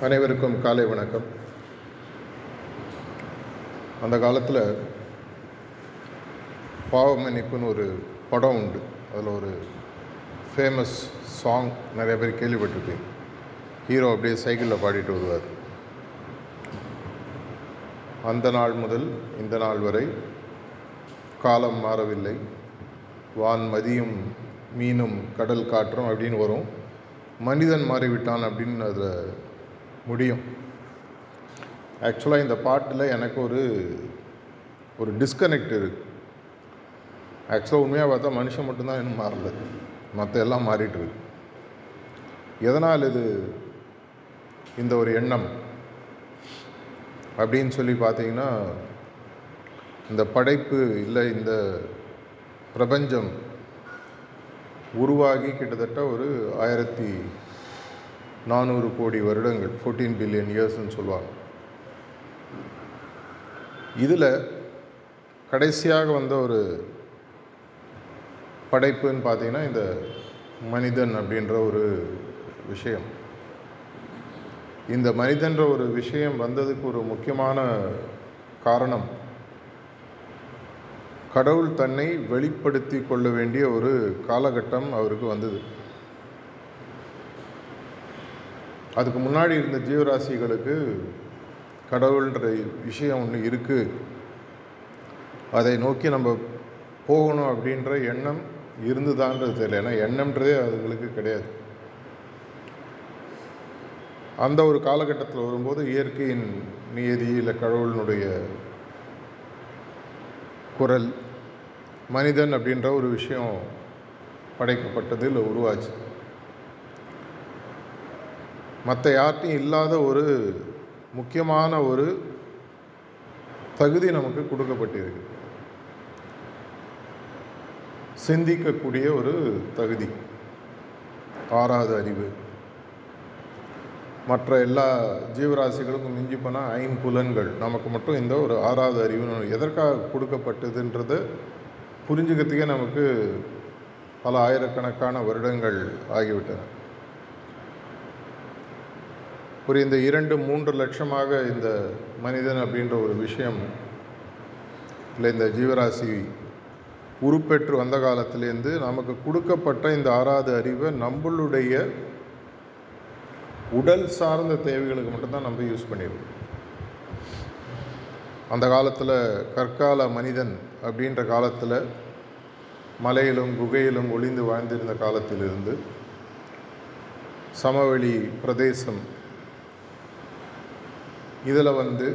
அனைவருக்கும் காலை வணக்கம். அந்த காலத்தில் பாவமன்னிப்புன்னு ஒரு படம் உண்டு. அதில் ஒரு ஃபேமஸ் சாங் நிறைய பேர் கேள்விப்பட்டிருப்பீங்க. ஹீரோ அப்படியே சைக்கிளில் பாடிட்டு வருவார். அந்த நாள் முதல் இந்த நாள் வரை காலம் மாறவில்லை. வான் மதியும் மீனும் கடல் காற்றும் அப்படின்னு வரும். மனிதன் மாறிவிட்டான் அப்படின்னு அதில் முடியும். ஆக்சுவலாக இந்த பாட்டில் எனக்கு ஒரு ஒரு டிஸ்கனெக்ட் இருக்குது ஆக்சுவலாக உண்மையாக பார்த்தா மனுஷன் மட்டும்தான் இன்னும் மாறல. மற்ற எல்லாம் மாறிட்டு இருக்கு. எதனால் இது இந்த ஒரு எண்ணம்? அப்படின்னு சொல்லி பார்த்தீங்கன்னா இந்த படைப்பு இல்லை இந்த பிரபஞ்சம் உருவாகி கிட்டத்தட்ட ஒரு ஆயிரத்தி நானூறு கோடி வருடங்கள் ஃபோர்டீன் பில்லியன் இயர்ஸ்ன்னு சொல்லுவாங்க. இதில் கடைசியாக வந்த ஒரு படைப்புன்னு பார்த்தீங்கன்னா இந்த மனிதன் அப்படின்ற ஒரு விஷயம். இந்த மனிதன்ற ஒரு விஷயம் வந்ததுக்கு ஒரு முக்கியமான காரணம் கடவுள் தன்னை வெளிப்படுத்தி கொள்ள வேண்டிய ஒரு காலகட்டம் அவருக்கு வந்தது. அதுக்கு முன்னாடி இருந்த ஜீவராசிகளுக்கு கடவுள்ன்ற விஷயம் ஒன்று இருக்குது அதை நோக்கி நம்ம போகணும் அப்படின்ற எண்ணம் இருந்துதான்றது தெரியல. ஏன்னா எண்ணம்ன்றதே அதுங்களுக்கு கிடையாது. அந்த ஒரு காலகட்டத்தில் வரும்போது இயற்கையின் நியதி இல்லை கடவுளினுடைய குரல் மனிதன் அப்படின்ற ஒரு விஷயம் படைக்கப்பட்டது இல்லை உருவாச்சு. மற்ற யார்ட்டையும் இல்லாத ஒரு முக்கியமான ஒரு தகுதி நமக்கு கொடுக்கப்பட்டிருக்கு. சிந்திக்கக்கூடிய ஒரு தகுதி. ஆறாவது அறிவு. மற்ற எல்லா ஜீவராசிகளுக்கும் மிஞ்சி போனால் ஐம்புலன்கள். நமக்கு மட்டும் இந்த ஒரு ஆறாவது அறிவு எதற்காக கொடுக்கப்பட்டதுன்றது புரிஞ்சுக்கிறதுக்கே நமக்கு பல ஆயிரக்கணக்கான வருடங்கள் ஆகிவிட்டன. ஒரு இந்த இரண்டு மூன்று லட்சமாக இந்த மனிதன் அப்படின்ற ஒரு விஷயம் இல்லை இந்த ஜீவராசி உருப்பெற்று வந்த காலத்திலேருந்து நமக்கு கொடுக்கப்பட்ட இந்த ஆறாவது அறிவை நம்மளுடைய உடல் சார்ந்த தேவைகளுக்கு மட்டும்தான் நம்ம யூஸ் பண்ணிடுவோம் அந்த காலத்தில் கற்கால மனிதன் அப்படின்ற காலத்தில் மலையிலும் குகையிலும் ஒளிந்து வாழ்ந்திருந்த காலத்திலிருந்து சமவெளி பிரதேசம் இதில் வந்து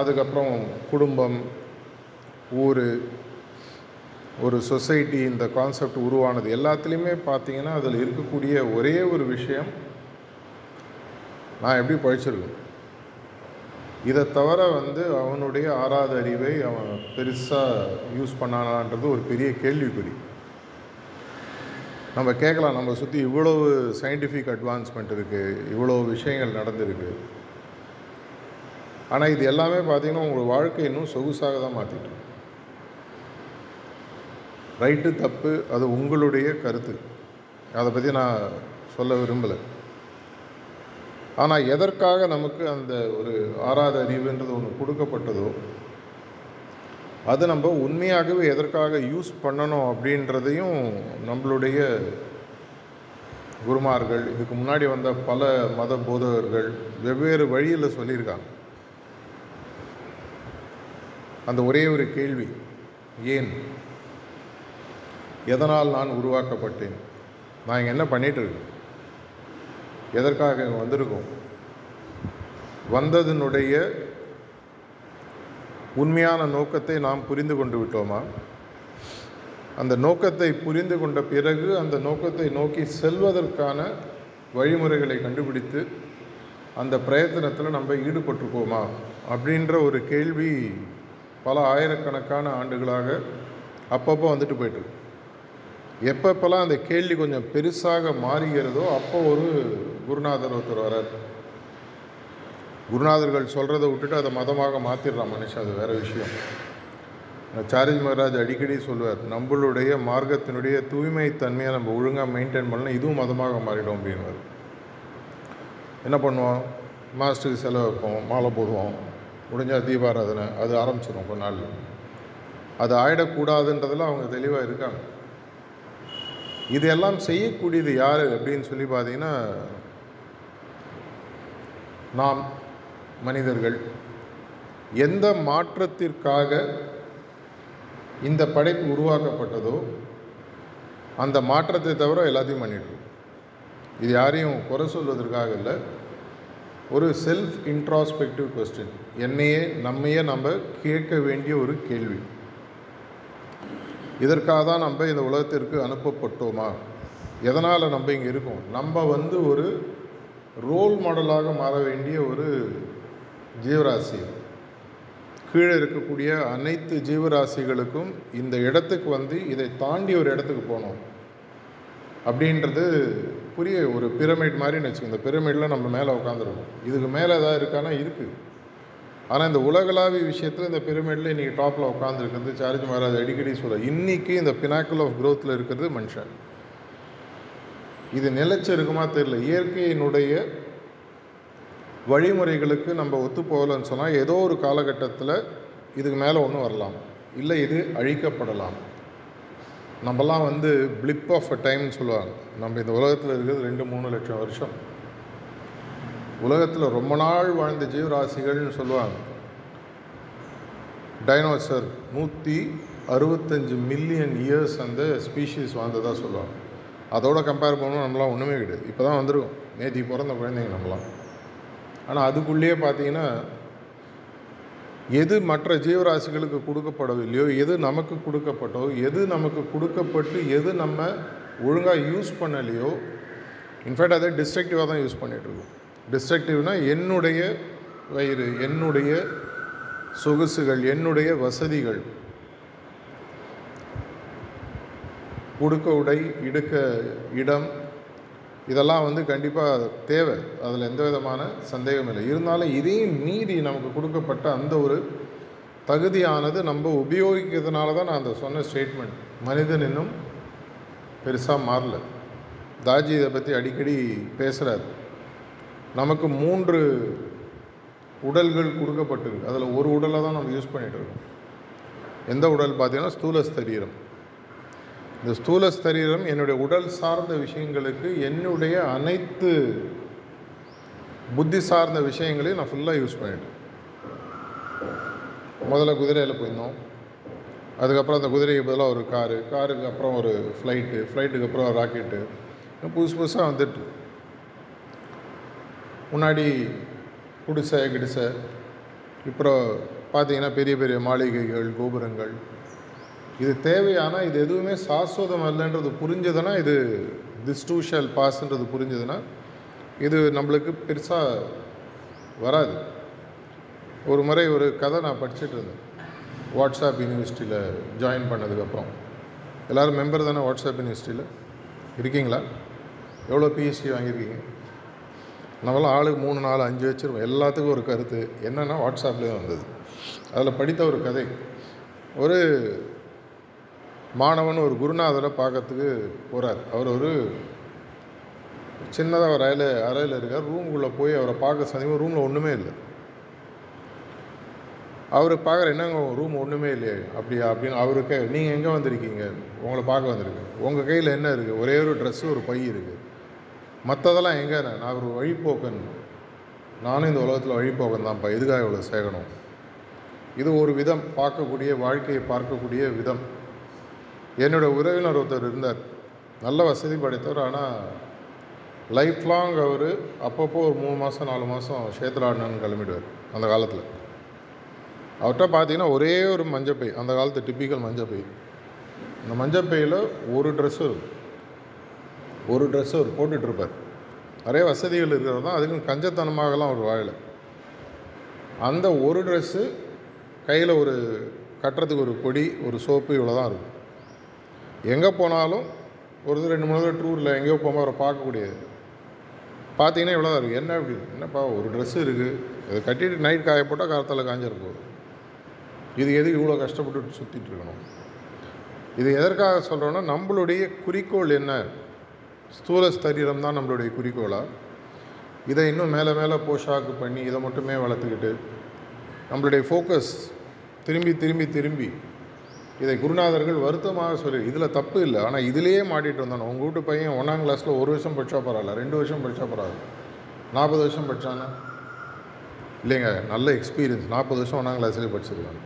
அதுக்கப்புறம் குடும்பம் ஊர் ஒரு சொசைட்டி இந்த கான்செப்ட் உருவானது எல்லாத்துலேயுமே பார்த்தீங்கன்னா அதில் இருக்கக்கூடிய ஒரே ஒரு விஷயம் நான் எப்படி பழிச்சிருக்கேன் இதை தவிர வந்து அவனுடைய ஆறாவது அறிவை அவன் பெருசாக யூஸ் பண்ணானான்றது ஒரு பெரிய கேள்விக்குறி. நம்ம கேட்கலாம் நம்ம சுற்றி இவ்வளவு சயின்டிஃபிக் அட்வான்ஸ்மெண்ட் இருக்குது இவ்வளோ விஷயங்கள் நடந்திருக்கு. ஆனால் இது எல்லாமே பார்த்தீங்கன்னா உங்கள் வாழ்க்கை இன்னும் சொகுசாக தான் மாற்றிட்டு ரைட்டு தப்பு அது உங்களுடைய கருத்து. அதை பற்றி நான் சொல்ல விரும்பலை. ஆனால் எதற்காக நமக்கு அந்த ஒரு ஆறாத அறிவுன்றது ஒன்று கொடுக்கப்பட்டதோ அது நம்ம உண்மையாகவே எதற்காக யூஸ் பண்ணணும் அப்படின்றதையும் நம்மளுடைய குருமார்கள் இதுக்கு முன்னாடி வந்த பல மத போதகர்கள் வெவ்வேறு வழியில் சொல்லியிருக்காங்க. அந்த ஒரே ஒரு கேள்வி ஏன்? எதனால் நான் உருவாக்கப்பட்டேன்? நான் இங்கே என்ன பண்ணிகிட்டு இருக்கேன்? எதற்காக இங்கே வந்திருக்கோம்? வந்ததனுடைய உண்மையான நோக்கத்தை நாம் புரிந்து கொண்டு விட்டோமா? அந்த நோக்கத்தை புரிந்து கொண்ட பிறகு அந்த நோக்கத்தை நோக்கி செல்வதற்கான வழிமுறைகளை கண்டுபிடித்து அந்த பிரயத்தனத்தில் நம்ம ஈடுபட்டிருக்கோமா அப்படின்ற ஒரு கேள்வி பல ஆயிரக்கணக்கான ஆண்டுகளாக அப்பப்போ வந்துட்டு போயிட்டுருக்கு எப்பப்பெல்லாம் அந்த கேள்வி கொஞ்சம் பெருசாக மாறுகிறதோ அப்போ ஒரு குருநாதர் ஒருத்தர் வரார். குருநாதர்கள் சொல்கிறத விட்டுட்டு அதை மதமாக மாற்றிடுறான் மனுஷன் அது வேறு விஷயம். சாரிஜ் மகராஜ் அடிக்கடி சொல்லுவார் நம்மளுடைய மார்க்கத்தினுடைய தூய்மை தன்மையை நம்ம ஒழுங்காக மெயின்டைன் பண்ணலாம் இதுவும் மதமாக மாறிடும் அப்படின்வார் என்ன பண்ணுவோம்? மாஸ்டருக்கு செலவு வைப்போம் மாலை போடுவோம். முடிஞ்சால் தீபாராதனை அது ஆரம்பிச்சிடும் கொஞ்ச நாள் அது ஆயிடக்கூடாதுன்றதில் அவங்க தெளிவாக இருக்காங்க. இதெல்லாம் செய்யக்கூடியது யார் அப்படின்னு சொல்லி பார்த்தீங்கன்னா நாம் மனிதர்கள். எந்த மாற்றத்திற்காக இந்த படைப்பு உருவாக்கப்பட்டதோ அந்த மாற்றத்தை தவிர எல்லாத்தையும் பண்ணிட்டு இது யாரையும் குறை சொல்வதற்காக இல்லை. ஒரு செல்ஃப் இன்ட்ராஸ்பெக்டிவ் கொஸ்டின் என்னையே நம்மையே நம்ம கேட்க வேண்டிய ஒரு கேள்வி. இதற்காக தான் நம்ம இந்த உலகத்திற்கு அனுப்பப்பட்டோமா? எதனால் நம்ம இங்கே இருக்கோம்? நம்ம வந்து ஒரு ரோல் மாடலாக மாற வேண்டிய ஒரு ஜீவராசி. கீழே இருக்கக்கூடிய அனைத்து ஜீவராசிகளுக்கும் இந்த இடத்துக்கு வந்து இதை தாண்டி ஒரு இடத்துக்கு போகணும் அப்படின்றது புரிய ஒரு பிரமிட் மாதிரின்னு வச்சுக்கோங்க. இந்த பிரமிடில் நம்ம மேலே உட்காந்துருக்கோம் இதுக்கு மேலே ஏதாவது இருக்கானா? இருக்குது ஆனால் இந்த உலகளாவிய விஷயத்தில் இந்த பிரமிடில் இன்றைக்கி டாப்பில் உட்காந்துருக்கிறது சார்ஜ் மகாராஜ் அடிக்கடி சொல்ல இன்றைக்கி இந்த பினாக்கிள் ஆஃப் க்ரோத்தில் இருக்கிறது மனுஷன். இது நிலைச்சு இருக்குமா தெரியல. இயற்கையினுடைய வழிமுறைகளுக்கு நம்ம ஒத்து போகலன்னு சொன்னால் ஏதோ ஒரு காலகட்டத்தில் இதுக்கு மேலே ஒன்றும் வரலாம். இல்லை இது அழிக்கப்படலாம். நம்மலாம் வந்து பிளிப் ஆஃப் அ டைம்னு சொல்லுவாங்க. நம்ம இந்த உலகத்தில் இருக்கிறது ரெண்டு மூணு லட்சம் வருஷம். உலகத்தில் ரொம்ப நாள் வாழ்ந்த ஜீவராசிகள்னு சொல்லுவாங்க. டைனோசர் நூற்றி அறுபத்தஞ்சு மில்லியன் இயர்ஸ் அந்த ஸ்பீஷீஸ் வாழ்ந்ததாக சொல்லுவாங்க. அதோட கம்பேர் பண்ணணும் நம்மளாம் ஒன்றுமே கிடையாது. இப்போ தான் வந்துருக்கும். நேற்று பிறந்த குழந்தைங்க நம்மளாம். ஆனால் அதுக்குள்ளேயே பார்த்தீங்கன்னா எது மற்ற ஜீவராசிகளுக்கு கொடுக்கப்படவில்லையோ எது நமக்கு கொடுக்கப்பட்டோ எது நமக்கு கொடுக்கப்பட்டு எது நம்ம ஒழுங்காக யூஸ் பண்ணலையோ இன்ஃபேக்ட் அதை டிஸ்ட்ரக்டிவாக தான் யூஸ் பண்ணிகிட்ருக்கோம் டிஸ்ட்ரக்டிவ்னால் என்னுடைய வயிறு என்னுடைய சொகுசுகள் என்னுடைய வசதிகள். உடுக்க உடை இடுக்க இடம் இதெல்லாம் வந்து கண்டிப்பாக தேவை. அதில் எந்த விதமான சந்தேகம் இல்லை. இருந்தாலும் இதையும் மீறி நமக்கு கொடுக்கப்பட்ட அந்த ஒரு தகுதியானது நம்ம உபயோகிக்கிறதுனால தான் நான் அந்த சொன்ன ஸ்டேட்மெண்ட் மனிதன் இன்னும் பெருசாக மாறல. தாஜி இதை பற்றி அடிக்கடி பேசுகிறார் நமக்கு மூன்று உடல்கள் கொடுக்கப்பட்டிருக்கு. அதில் ஒரு உடலை தான் நம்ம யூஸ் பண்ணிகிட்டு இருக்கோம். எந்த உடல் பார்த்தீங்கன்னா ஸ்தூல சரீரம் இந்த ஸ்தூல ஸ்தரீரம் என்னுடைய உடல் சார்ந்த விஷயங்களுக்கு என்னுடைய அனைத்து புத்தி சார்ந்த விஷயங்களையும் நான் ஃபுல்லாக யூஸ் பண்ணிட்டேன். முதல்ல குதிரையில் போயிருந்தோம். அதுக்கப்புறம் அந்த குதிரைக்கு பதிலாக ஒரு காரு. காருக்கு அப்புறம் ஒரு ஃப்ளைட்டு ஃப்ளைட்டுக்கு அப்புறம் ராக்கெட்டு புதுசு புதுசாக வந்துட்டு. முன்னாடி குடிசை கிடிசை. அப்புறம் பார்த்தீங்கன்னா பெரிய பெரிய மாளிகைகள் கோபுரங்கள். இது தேவையானால் இது எதுவுமே சாஸ்வதம் அல்லன்றது புரிஞ்சதுன்னா இது திஸ் டூ ஷால் பாஸ்ன்றது புரிஞ்சதுன்னா இது நம்மளுக்கு பெருசாக வராது. ஒரு முறை ஒரு கதை நான் படிச்சுட்டு இருந்தேன். வாட்ஸ்அப் யூனிவர்சிட்டியில் ஜாயின் பண்ணதுக்கப்புறம். எல்லோரும் மெம்பர் தானே வாட்ஸ்அப் யூனிவர்சிட்டியில்? இருக்கீங்களா? எவ்வளோ பிஹெச்டி வாங்கியிருக்கீங்க? நம்மளாம் ஆளுக்கு மூணு நாலு அஞ்சு வச்சுருவோம் எல்லாத்துக்கும் ஒரு கருத்து. என்னென்னா வாட்ஸ்அப்லேயே வந்தது. அதில் படித்த ஒரு கதை. ஒரு மாணவன் ஒரு குருநாதரை பார்க்கறதுக்கு போகிறார் அவர் ஒரு சின்னதாக ஒரு அறையில் அறையில் இருக்கார். ரூமுக்குள்ளே போய் அவரை பார்க்க சந்திக்கும் ரூமில் ஒன்றுமே இல்லை. அவர் பார்க்குற என்னங்க ரூம் ஒன்றுமே இல்லையே அப்படியா அப்படின்னு அவருக்கு நீங்கள் எங்கே வந்திருக்கீங்க? உங்களை பார்க்க வந்திருக்கேன். உங்கள் கையில் என்ன இருக்குது ஒரே ஒரு ட்ரெஸ்ஸு ஒரு பை இருக்குது மற்றதெல்லாம் எங்கே? நான் ஒரு வழிபோக்கன் நானும் இந்த உலகத்தில் வழிபோக்கன் தான்ப்பா எதுக்காக இவ்வளோ சேகணும் இது ஒரு விதம். பார்க்கக்கூடிய வாழ்க்கையை பார்க்கக்கூடிய விதம். என்னோடய உறவினர் ஒருத்தர் இருந்தார். நல்ல வசதி படைத்தவர். ஆனால் லைஃப் லாங் அவர். அப்பப்போ ஒரு மூணு மாதம் நாலு மாதம் க்ஷேத்ராடனன்னு கிளம்பிடுவார் அந்த காலத்தில். அவர்கிட்ட பார்த்தீங்கன்னா ஒரே ஒரு மஞ்சப்பை. அந்த காலத்து டிப்பிக்கல் மஞ்சப்பை. அந்த மஞ்சப்பையில் ஒரு ட்ரெஸ்ஸு இருக்கும். ஒரு ட்ரெஸ்ஸு அவர் போட்டுட்ருப்பார். நிறைய வசதிகள் இருக்கிறது தான். அதுக்கும் கஞ்சத்தனமாகலாம் அவர் வாழலை. அந்த ஒரு ட்ரெஸ்ஸு கையில் ஒரு கட்டுறதுக்கு ஒரு கொடி ஒரு சோப்பு இவ்வளோ தான் இருக்கும். எங்கே போனாலும் ஒரு ரெண்டு மூணு தடவை டூரில் எங்கேயோ போகும்போது அவரை பார்க்கக்கூடியது. பார்த்தீங்கன்னா இவ்வளோ தான் இருக்குது என்ன அப்படி என்னப்பா ஒரு ட்ரெஸ்ஸு இருக்குது அதை கட்டிட்டு நைட் காய போட்டால் காலத்தில் காஞ்சிட இது எதுக்கு இவ்வளோ கஷ்டப்பட்டு சுற்றிட்டு இருக்கணும்? இது எதற்காக சொல்கிறோன்னா நம்மளுடைய குறிக்கோள் என்ன? ஸ்தூல ஸ்தரீரம் தான் நம்மளுடைய குறிக்கோளாக இதை இன்னும் மேலே மேலே போஷாக்கு பண்ணி இதை மட்டுமே வளர்த்துக்கிட்டு நம்மளுடைய ஃபோக்கஸ் திரும்பி திரும்பி திரும்பி இதை குருநாதர்கள் வருத்தமாக சொல்லி இதில் தப்பு இல்லை. ஆனால் இதிலேயே மாட்டிகிட்டு வந்தானே. உங்கள் வீட்டு பையன் ஒன்றாம் கிளாஸில் ஒரு வருஷம் படித்தா பரவாயில்ல. ரெண்டு வருஷம் படித்தா பரவாயில்ல. நாற்பது வருஷம் படித்தானா இல்லைங்க நல்ல எக்ஸ்பீரியன்ஸ் நாற்பது வருஷம் ஒன்றாம் கிளாஸ்லேயே படிச்சிருக்காங்க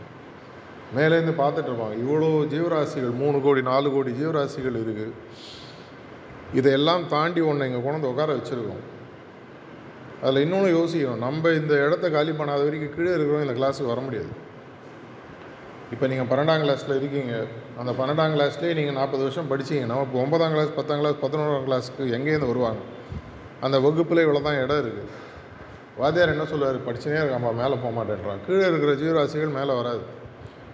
மேலேருந்து பார்த்துட்டு இருப்பாங்க. இவ்வளோ ஜீவராசிகள் மூணு கோடி நாலு கோடி ஜீவராசிகள் இருக்குது இதையெல்லாம் தாண்டி ஒன்று இங்கே கொண்டு உட்கார வச்சுருக்கோம். அதில் இன்னொன்று யோசிக்கணும். நம்ம இந்த இடத்த காலி பண்ணாத வரைக்கும் கீழே இருக்கிறவங்க இந்த கிளாஸுக்கு வர முடியாது. இப்போ நீங்கள் பன்னெண்டாம் கிளாஸில் இருக்கீங்க. அந்த பன்னெண்டாம் கிளாஸ்லேயே நீங்கள் நாற்பது வருஷம் படிச்சீங்கன்னா இப்போ ஒன்பதாம் கிளாஸ் பத்தாம் கிளாஸ் பதினோராம் கிளாஸுக்கு எங்கேருந்து வருவாங்க? அந்த வகுப்பில் இவ்வளோ தான் இடம் இருக்குது. வாத்தியார் என்ன சொல்லுவார்? படிச்சுனே இருக்காம்பா மேலே போக மாட்டேன்றான். கீழே இருக்கிற ஜீவராசிகள் மேலே வராது.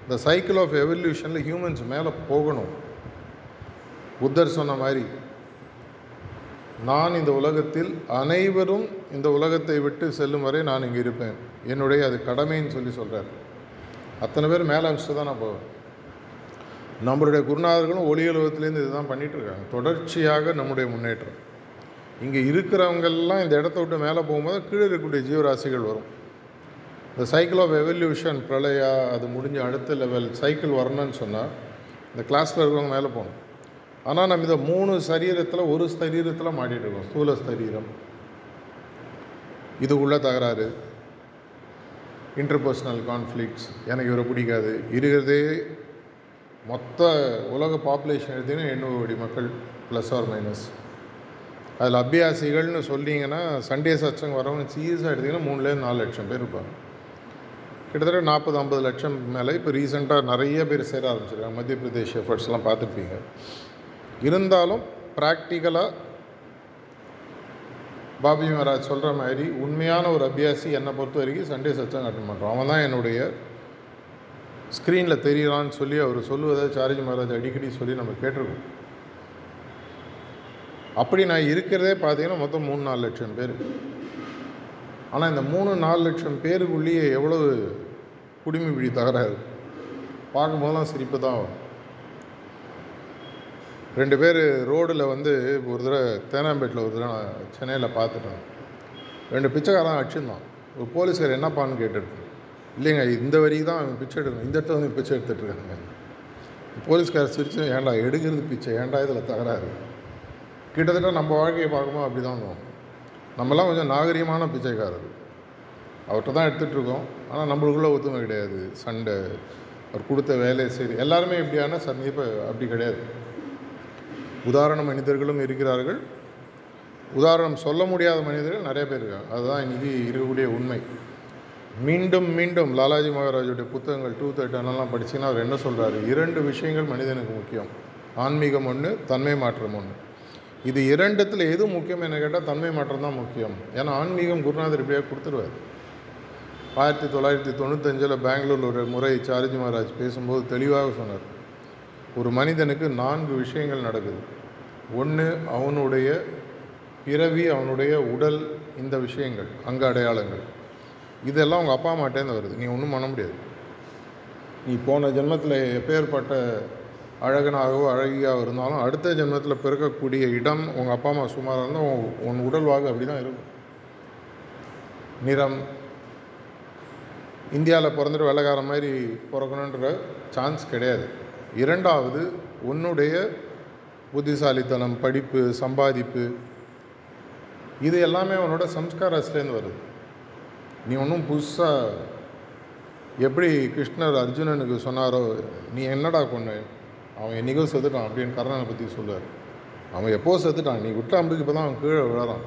இந்த சைக்கிள் ஆஃப் எவல்யூஷனில் ஹியூமன்ஸ் மேலே போகணும். புத்தர் சொன்ன மாதிரி நான் இந்த உலகத்தில் அனைவரும் இந்த உலகத்தை விட்டு செல்லும் வரை நான் இங்கே இருப்பேன். என்னுடைய அது கடமைன்னு சொல்லி சொல்கிறார் அத்தனை பேர் மேலே அமிச்சுட்டு தான் நான் போவேன். நம்மளுடைய குருநாதர்களும் ஒளி உலகத்துலேருந்து இதுதான் பண்ணிகிட்ருக்காங்க தொடர்ச்சியாக நம்முடைய முன்னேற்றம். இங்கே இருக்கிறவங்கெல்லாம் இந்த இடத்த விட்டு மேலே போகும்போது கீழே இருக்கக்கூடிய ஜீவராசிகள் வரும். இந்த சைக்கிள் ஆஃப் எவல்யூஷன் பிரளயா அது முடிஞ்ச அடுத்த லெவல் சைக்கிள் வரணும்னு சொன்னால் இந்த கிளாஸில் இருக்கிறவங்க மேலே போகணும். ஆனால் நம்ம இந்த மூணு சரீரத்தில் ஒரு சரீரத்தில் மாட்டிகிட்டு இருக்கோம். ஸ்தூல சரீரம். இது உள்ள தகராறு. இன்டர்பர்சனல் கான்ஃப்ளிக்ஸ் எனக்கு இவரை பிடிக்காது. இருக்கிறதே மொத்த உலக பாப்புலேஷன் எடுத்திங்கன்னா எண்ணூறு கோடி மக்கள் ப்ளஸ் ஆர் மைனஸ் அதில் அபியாசிகள்னு சொன்னீங்கன்னா சண்டே சச்சங்க வரவங்க சீரியஸாக எடுத்திங்கன்னா மூணுலேருந்து நாலு லட்சம் பேர் இருப்பாங்க. கிட்டத்தட்ட நாற்பது ஐம்பது லட்சம் மேலே இப்போ ரீசெண்டாக நிறைய பேர் சேர ஆரம்பிச்சிருக்காங்க. மத்திய பிரதேஷ் எஃபர்ட்ஸ்லாம் பார்த்துருப்பீங்க. இருந்தாலும் ப்ராக்டிக்கலாக பாபி மகாராஜ் சொல்கிற மாதிரி உண்மையான ஒரு அபியாசி என்னை பொறுத்த வரைக்கும் சண்டே சச்சம் அட்டன் பண்ணுறான் அவன் தான் என்னுடைய ஸ்க்ரீனில் தெரியலான்னு சொல்லி அவர் சொல்லுவதை சாரஜி மகாராஜ் அடிக்கடி சொல்லி நம்ம கேட்டிருக்கோம். அப்படி நான் இருக்கிறதே பார்த்தீங்கன்னா மொத்தம் மூணு நாலு லட்சம் பேர். ஆனால் இந்த மூணு நாலு லட்சம் பேருக்குள்ளேயே எவ்வளவு குடிமை பிடி தகராறு? பார்க்கும்போதெல்லாம் சிரிப்பு தான் வரும். ரெண்டு பேர் ரோடில் வந்து ஒரு தடவை தேனாம்பேட்டில் ஒரு தடவை நான் சென்னையில் பார்த்துட்டேன் ரெண்டு பிச்சைக்காரன் அடிச்சிருந்தான். ஒரு போலீஸ்கார் என்னப்பான்னு கேட்டுருக்கேன் இல்லைங்க இந்த வரைக்கும் தான் அவன் பிச்சை எடுக்கணும். இந்த இடத்துல வந்து பிச்சை எடுத்துகிட்டு இருக்காங்க. போலீஸ்கார் சிரிச்சு ஏன்டா எடுக்கிறது பிச்சை? ஏன்டா இதில் தகராறு? கிட்டத்தட்ட நம்ம வாழ்க்கையை பார்க்கும்போது அப்படி தான் இருக்கும் நம்மலாம் கொஞ்சம் நாகரிகமான பிச்சைக்காரர். அவர்கிட்ட தான் எடுத்துகிட்ருக்கோம் ஆனால் நம்மளுக்குள்ளே ஒத்துமை கிடையாது. சண்டை அவர் கொடுத்த வேலையை சரி. எல்லாருமே எப்படியான சந்திப்பு அப்படி கிடையாது. உதாரண மனிதர்களும் இருக்கிறார்கள். உதாரணம் சொல்ல முடியாத மனிதர்கள் நிறைய பேர் இருக்காங்க. அதுதான் இது இருக்கக்கூடிய உண்மை. மீண்டும் மீண்டும் லாலாஜி மகாராஜுடைய புத்தகங்கள் டூ தேர்ட்டனெல்லாம் படிச்சிங்கன்னா அவர் என்ன சொல்கிறாரு இரண்டு விஷயங்கள் மனிதனுக்கு முக்கியம். ஆன்மீகம் ஒன்று தன்மை மாற்றம் ஒன்று இது இரண்டுத்தில் எது முக்கியம் என்ன கேட்டால் தன்மை மாற்றம் தான் முக்கியம். ஏன்னா ஆன்மீகம் குருநாதர் இப்படியே கொடுத்துருவார். ஆயிரத்தி தொள்ளாயிரத்தி தொண்ணூத்தஞ்சில் பெங்களூரில் ஒரு முறை சாரிஜி மகாராஜ் பேசும்போது தெளிவாக சொன்னார். ஒரு மனிதனுக்கு நான்கு விஷயங்கள் நடக்குது. ஒன்று அவனுடைய பிறவி அவனுடைய உடல் இந்த விஷயங்கள் அங்க அடையாளங்கள். இதெல்லாம் உங்கள் அப்பா அம்மாட்டேருந்து வருது. நீ ஒன்றும் பண்ண முடியாது. நீ போன ஜென்மத்தில் எப்பேற்பட்ட அழகனாகவோ அழகியாக இருந்தாலும் அடுத்த ஜென்மத்தில் பிறக்கக்கூடிய இடம் உங்கள் அப்பா அம்மா சுமாராக இருந்தால் உன் உன் உடல் வாகு அப்படி தான் இருக்கும். நிறம். இந்தியாவில் பிறந்துட்டு வெள்ளக்கார மாதிரி பிறக்கணுன்ற சான்ஸ் கிடையாது. இரண்டாவது உன்னுடைய புத்திசாலித்தனம் படிப்பு சம்பாதிப்பு இது எல்லாமே உன்னோட சம்ஸ்காரஸ்லேருந்து வருது. நீ ஒன்றும் புதுசாக எப்படி கிருஷ்ணர் அர்ஜுனனுக்கு சொன்னாரோ நீ என்னடா கொண்டு அவன் என்றைக்கோ செத்துட்டான் அப்படின்னு கர்ணனை பற்றி சொல்லுவார் அவன் எப்போ செத்துட்டான்? நீ விட்ட அம்புக்கு இப்போ தான் அவன் கீழே விழறான்.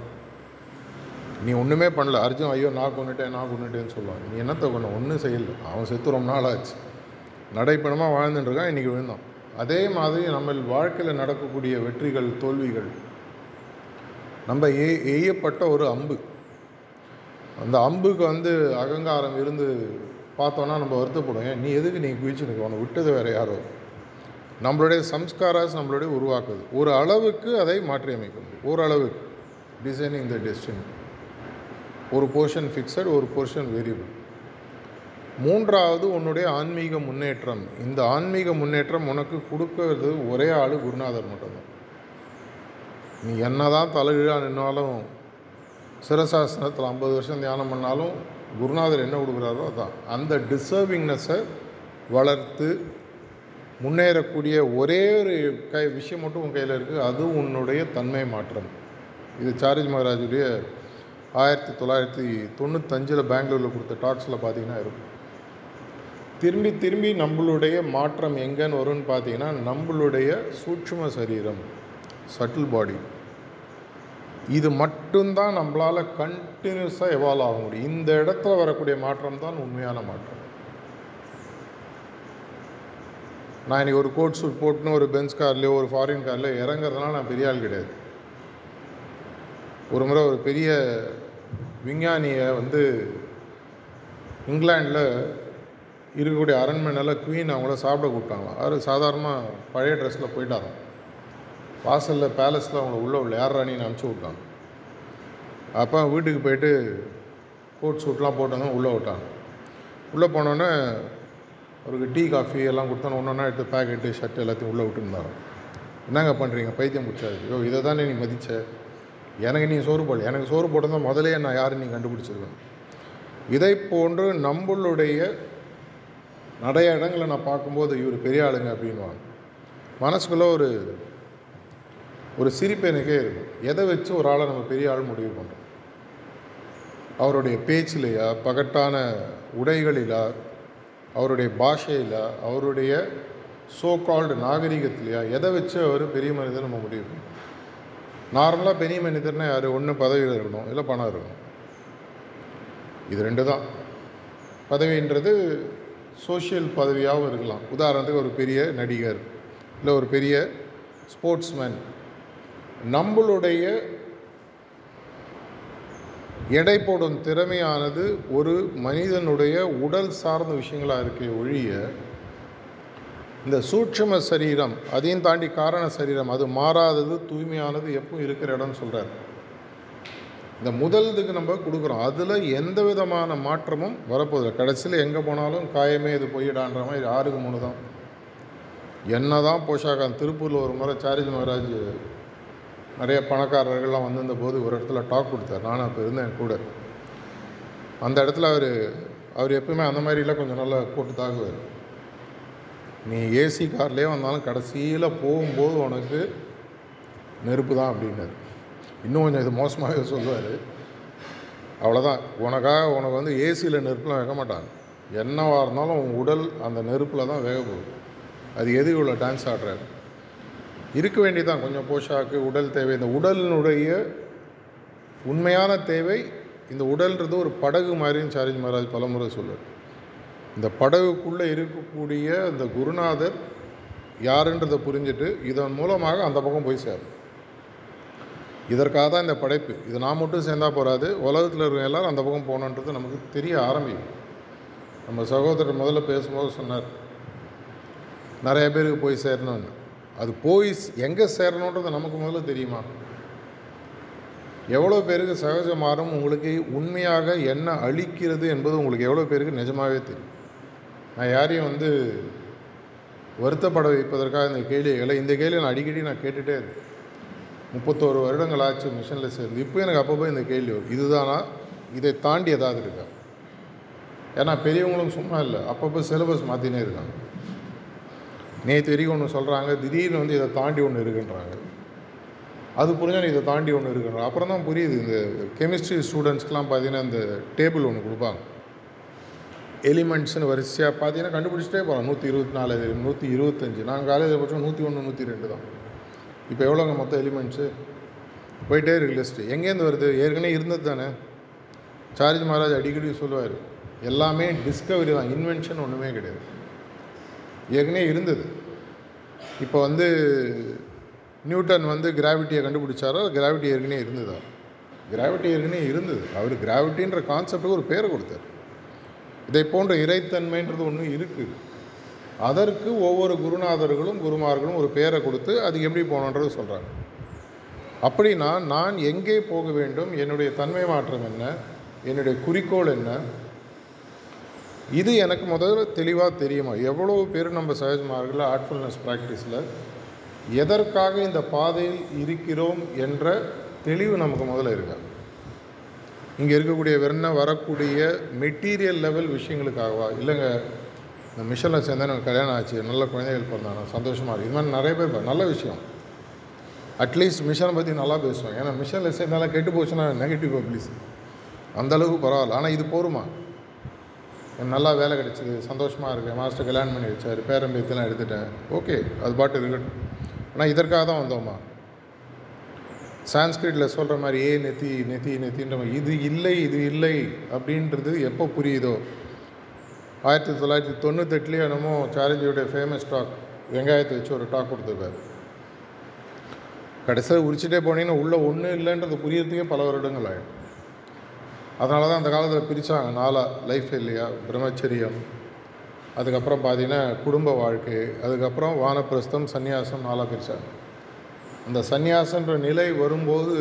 நீ ஒன்றுமே பண்ணல. அர்ஜுன் ஐயோ நான் கொண்டுட்டேன் நான் கொண்டுட்டேன்னு சொல்லுவான். நீ என்னத்தை கொண்டு ஒன்றும் செய்யல. அவன் செத்து ரொம்ப நாள் ஆச்சு நடைப்பணமாக வாழ்ந்துட்டு இருக்கான் இன்றைக்கி விழுந்தான். அதே மாதிரி நம்ம வாழ்க்கையில் நடக்கக்கூடிய வெற்றிகள் தோல்விகள். நம்ம எ எய்யப்பட்ட ஒரு அம்பு. அந்த அம்புக்கு வந்து அகங்காரம் இருந்து பார்த்தோன்னா நம்ம வருத்தப்படும் ஏன் நீ எதுக்கு நீ குதிச்சுனுக்கு உன்னை விட்டது வேறு யாரோ? நம்மளுடைய சம்ஸ்காராஸ் நம்மளுடைய உருவாக்குது. ஒரு அளவுக்கு அதை மாற்றி ஓரளவுக்கு. டிசைனிங் த டெஸ்டினி ஒரு போர்ஷன் ஃபிக்ஸட் ஒரு போர்ஷன் வேரியபிள் மூன்றாவது உன்னுடைய ஆன்மீக முன்னேற்றம். இந்த ஆன்மீக முன்னேற்றம் உனக்கு கொடுக்கறது ஒரே ஆள் குருநாதர் மட்டும்தான். நீ என்ன தான் தலைகீழாக நின்னாலும் சிரசாசனத்தில் ஐம்பது வருஷம் தியானம் பண்ணாலும் குருநாதர் என்ன கொடுக்குறாரோ அதான். அந்த டிசர்விங்னஸை வளர்த்து முன்னேறக்கூடிய ஒரே ஒரு கை விஷயம் மட்டும் உன் கையில் இருக்குது அது உன்னுடைய தன்மை மாற்றம். இது சாரிஜ் மகாராஜுடைய ஆயிரத்தி தொள்ளாயிரத்தி தொண்ணூத்தஞ்சில் பெங்களூரில் கொடுத்த டாக்ஸில் பார்த்தீங்கன்னா இருக்கும். திரும்பி திரும்பி நம்மளுடைய மாற்றம் எங்கேன்னு வரும்னு பார்த்தீங்கன்னா நம்மளுடைய சூட்சும சரீரம் சட்டில் பாடி இது மட்டும்தான் நம்மளால் கண்டினியூஸாக எவால்வ் ஆக முடியும். இந்த இடத்துல வரக்கூடிய மாற்றம் தான் உண்மையான மாற்றம். நான் இன்றைக்கி ஒரு கோட் சூட் போட்டுன்னு ஒரு பென்ஸ் கார்லேயோ ஒரு ஃபாரின் கார்லையோ இறங்குறதுனால நான் பெரிய ஆள் கிடையாது. ஒரு முறை ஒரு பெரிய விஞ்ஞானியை வந்து இங்கிலாண்டில் இருக்கக்கூடிய அரண்மனையில் குயின் அவங்கள சாப்பிட கூப்பிட்டாங்களாம் அவர் சாதாரணமாக பழைய ட்ரெஸ்ஸில் போயிட்டாராம் வாசலில் பேலஸில் அவங்கள உள்ளே உள்ள யார் ராணின்னு அனுப்பிச்சி விட்டாங்க. அப்போ வீட்டுக்கு போயிட்டு கோட் சூட்லாம் போட்டாங்க உள்ளே விட்டாங்க. உள்ளே போனோன்னே அவருக்கு டீ காஃபி எல்லாம் கொடுத்தோன்னு ஒன்று எடுத்து பேக்கெட்டு ஷர்ட் எல்லாத்தையும் உள்ளே விட்டுருந்தாரு. என்னங்க பண்ணுறீங்க பைத்தியம் பிடிச்சாரு ஐயோ இதை தானே நீ மதிச்ச? எனக்கு நீ சோறு போடல. எனக்கு சோறு போட்டதான் முதலே நான் யாரும் நீ கண்டுபிடிச்சிருக்கேன் இதை போன்று நம்மளுடைய நிறைய இடங்களை நான் பார்க்கும்போது இவர் பெரிய ஆளுங்க அப்படின்வாங்க மனசுக்குள்ளே ஒரு ஒரு சிரிப்பு எனக்கே இருக்கும். எதை வச்சு ஒரு ஆளை நம்ம பெரிய ஆள் முடிவு பண்ணுறோம் அவருடைய பேச்சிலையா பகட்டான உடைகளிலா அவருடைய பாஷையில அவருடைய சோ கால்டு நாகரிகத்திலையா எதை வச்சு அவர் பெரிய மனிதர் நம்ம முடிவு பண்ணோம் நார்மலாக பெரிய மனிதர்னா யார்? ஒன்று பதவியில் இருக்கணும் இல்லை பணம் இருக்கணும். இது ரெண்டு தான். பதவின்றது சோஷியல் பதவியாகவும் இருக்கலாம். உதாரணத்துக்கு ஒரு பெரிய நடிகர் இல்லை ஒரு பெரிய ஸ்போர்ட்ஸ்மேன். நம்மளுடைய எடை போடும் திறமையானது ஒரு மனிதனுடைய உடல் சார்ந்த விஷயங்களாக இருக்கே ஒழிய இந்த சூட்சும சரீரம் அதையும் தாண்டி காரண சரீரம் அது மாறாதது தூய்மையானது எப்பவும் இருக்கிற இடம்னு சொல்கிறார் இந்த முதல் இதுக்கு நம்ம கொடுக்குறோம். அதில் எந்த விதமான மாற்றமும் வரப்போதில்லை கடைசியில் எங்கே போனாலும் காயமே இது பொய்யிடான்ற மாதிரி ஆறுக்கு மூணு தான். என்ன தான் போஷாக்கான் திருப்பூரில் ஒரு முறை சாரிஜ் மகாராஜ் நிறைய பணக்காரர்கள்லாம் வந்திருந்த போது ஒரு இடத்துல டாக் கொடுத்தார். நானும் அப்போ இருந்தேன் கூட. அந்த இடத்துல அவர் அவர் எப்பவுமே அந்த மாதிரிலாம் கொஞ்சம் நல்லா போட்டு தாக்குவார். நீ ஏசி கார்லேயே வந்தாலும் கடைசியில் போகும்போது உனக்கு நெருப்பு தான் அப்படின்னாரு. இன்னும் கொஞ்சம் இது மோசமாகவே சொல்லுவார். அவ்வளோதான் உனக்காக உனக்கு வந்து ஏசியில் நெருப்புலாம் வைக்க மாட்டாங்க. என்னவாக இருந்தாலும் உன் உடல் அந்த நெருப்பில் தான் வேக போகுது. அது எது இவ்வளோ டான்ஸ் ஆடுறாரு இருக்க வேண்டியதான் கொஞ்சம் போஷாக்கு உடல் தேவை. இந்த உடலினுடைய உண்மையான தேவை இந்த உடல்ன்றது ஒரு படகு மாதிரின்னு சாரிஜ் மகாராஜ் பலமுறை சொல்லுவார். இந்த படகுக்குள்ளே இருக்கக்கூடிய அந்த குருநாதர் யாருன்றதை புரிஞ்சுட்டு இதன் மூலமாக அந்த பக்கம் போய் சேரும் இதற்காக தான் இந்த படைப்பு. இது நான் மட்டும் சேர்ந்தா போகாது உலகத்தில் இருக்கிற எல்லாரும் அந்த பக்கம் போகணுன்றது நமக்கு தெரிய ஆரம்பிக்கும். நம்ம சகோதரர் முதல்ல பேசும்போது சொன்னார் நிறைய பேருக்கு போய் சேரணும்னு. அது போய் எங்கே சேரணுன்றது நமக்கு முதல்ல தெரியுமா? எவ்வளோ பேருக்கு சகஜ மாறும் உங்களுக்கு உண்மையாக என்ன அழிக்கிறது என்பது உங்களுக்கு எவ்வளோ பேருக்கு நிஜமாகவே தெரியும். நான் யாரையும் வந்து வருத்தப்பட வைப்பதற்காக இந்த கேள்விகளை இந்த கேள்வி நான் அடிக்கடி நான் கேட்டுகிட்டே இருக்கேன் முப்பத்தோரு வருடங்கள் ஆச்சு மிஷனில் சேர்ந்து. இப்போ எனக்கு அப்பப்போ இந்த கேள்வி வரும். இதுதானா? இதை தாண்டி ஏதாவது இருக்கா? ஏன்னா பெரியவங்களும் சும்மா இல்லை. அப்பப்போ சிலபஸ் மாற்றினே இருக்காங்க. நேற்று வரைக்கும் ஒன்று சொல்கிறாங்க திடீர்னு வந்து இதை தாண்டி ஒன்று இருக்குன்றாங்க. அது புரிஞ்சால் இதை தாண்டி ஒன்று இருக்குன்றாங்க. அப்புறம் தான் புரியுது இந்த கெமிஸ்ட்ரி ஸ்டூடெண்ட்ஸ்க்கெலாம் பார்த்தீங்கன்னா இந்த டேபிள் ஒன்று கொடுப்பாங்க. எலிமெண்ட்ஸ்னு வரிசையாக பார்த்தீங்கன்னா கண்டுபிடிச்சிட்டே போகலாம் நூற்றி இருபத்தி நாலு நூற்றி இருபத்தஞ்சு. நாங்கள் காலேஜில் படித்தோம் நூற்றி ஒன்று நூற்றி ரெண்டு தான். இப்போ எவ்வளோங்க மொத்தம் எலிமெண்ட்ஸு? போயிட்டே இருக்கு லிஸ்ட்டு எங்கேருந்து வருது? ஏற்கனவே இருந்தது தானே. சார்ஜ் மகாராஜ் அடிக்கடி சொல்லுவார் எல்லாமே டிஸ்கவரி தான் இன்வென்ஷன் ஒன்றுமே கிடையாது. ஏற்கனவே இருந்தது. இப்போ வந்து நியூட்டன் வந்து கிராவிட்டியை கண்டுபிடிச்சாரோ கிராவிட்டி ஏற்கனவே இருந்ததா? கிராவிட்டி ஏற்கனவே இருந்தது. அவர் கிராவிட்டின்ற கான்செப்டுக்கு ஒரு பேரை கொடுத்தார். இதை போன்ற இறைத்தன்மைன்றது ஒன்று இருக்குது அதற்கு ஒவ்வொரு குருநாதர்களும் குருமார்களும் ஒரு பேரை கொடுத்து அது எப்படி போகணுன்றது சொல்கிறாங்க அப்படின்னா நான் எங்கே போக வேண்டும்? என்னுடைய தன்மை மாற்றம் என்ன? என்னுடைய குறிக்கோள் என்ன? இது எனக்கு முதல்ல தெளிவாக தெரியுமா? எவ்வளோ பேர் நம்ம சகஜமார்களில் ஆர்ட்ஃபுல்னஸ் ப்ராக்டிஸில் எதற்காக இந்த பாதையில் இருக்கிறோம் என்ற தெளிவு நமக்கு முதல்ல இருக்கா? இங்கே இருக்கக்கூடிய வெறும் வரக்கூடிய மெட்டீரியல் லெவல் விஷயங்களுக்காகவா? இல்லைங்க இந்த மிஷனில் சேர்ந்தா எனக்கு கல்யாணம் ஆச்சு நல்ல குழந்தைகள் பிறந்தாங்க சந்தோஷமாக இருக்குது இது மாதிரி நிறைய பேர் நல்ல விஷயம். அட்லீஸ்ட் மிஷனை பற்றி நல்லா பேசுவோம் ஏன்னா மிஷனில் சேர்ந்தாலும் கெட்டு போச்சுன்னா நெகட்டிவ் பப்ளிஸ் அந்த அளவுக்கு பரவாயில்ல. ஆனால் இது போருமா? எனக்கு நல்லா வேலை கிடச்சிது சந்தோஷமாக இருக்கேன். மாஸ்டர் கல்யாணம் பண்ணி வச்சார் பேரன் எடுத்துட்டேன். ஓகே அது பாட்டு இருக்கட்டும். ஆனால் இதற்காக தான் வந்தோமா? சான்ஸ்கிரிட்டில் சொல்கிற மாதிரி ஏ நெத்தி நெத்தி நெத்தின்ற மாதிரி இது இல்லை இது இல்லை அப்படின்றது எப்போ புரியுதோ? ஆயிரத்தி தொள்ளாயிரத்தி தொண்ணூத்தெட்டுலேயே என்னமோ சாரஞ்சியோடைய ஃபேமஸ் டாக் வெங்காயத்தை வச்சு ஒரு டாக் கொடுத்துருக்காரு. கடைசியில் உரிச்சிட்டே போனீங்கன்னா உள்ளே ஒன்றும் இல்லைன்றது புரியறதுக்கே பல வருடங்கள் ஆகிடும் அதனால தான் அந்த காலத்தில் பிரித்தாங்க நாலா லைஃப் இல்லையா பிரம்மச்சரியம். அதுக்கப்புறம் பார்த்தீங்கன்னா குடும்ப வாழ்க்கை அதுக்கப்புறம் வானப்பிரஸ்தம் சன்னியாசம் நாளாக பிரித்தாங்க அந்த சன்னியாசன்ற நிலை வரும்போது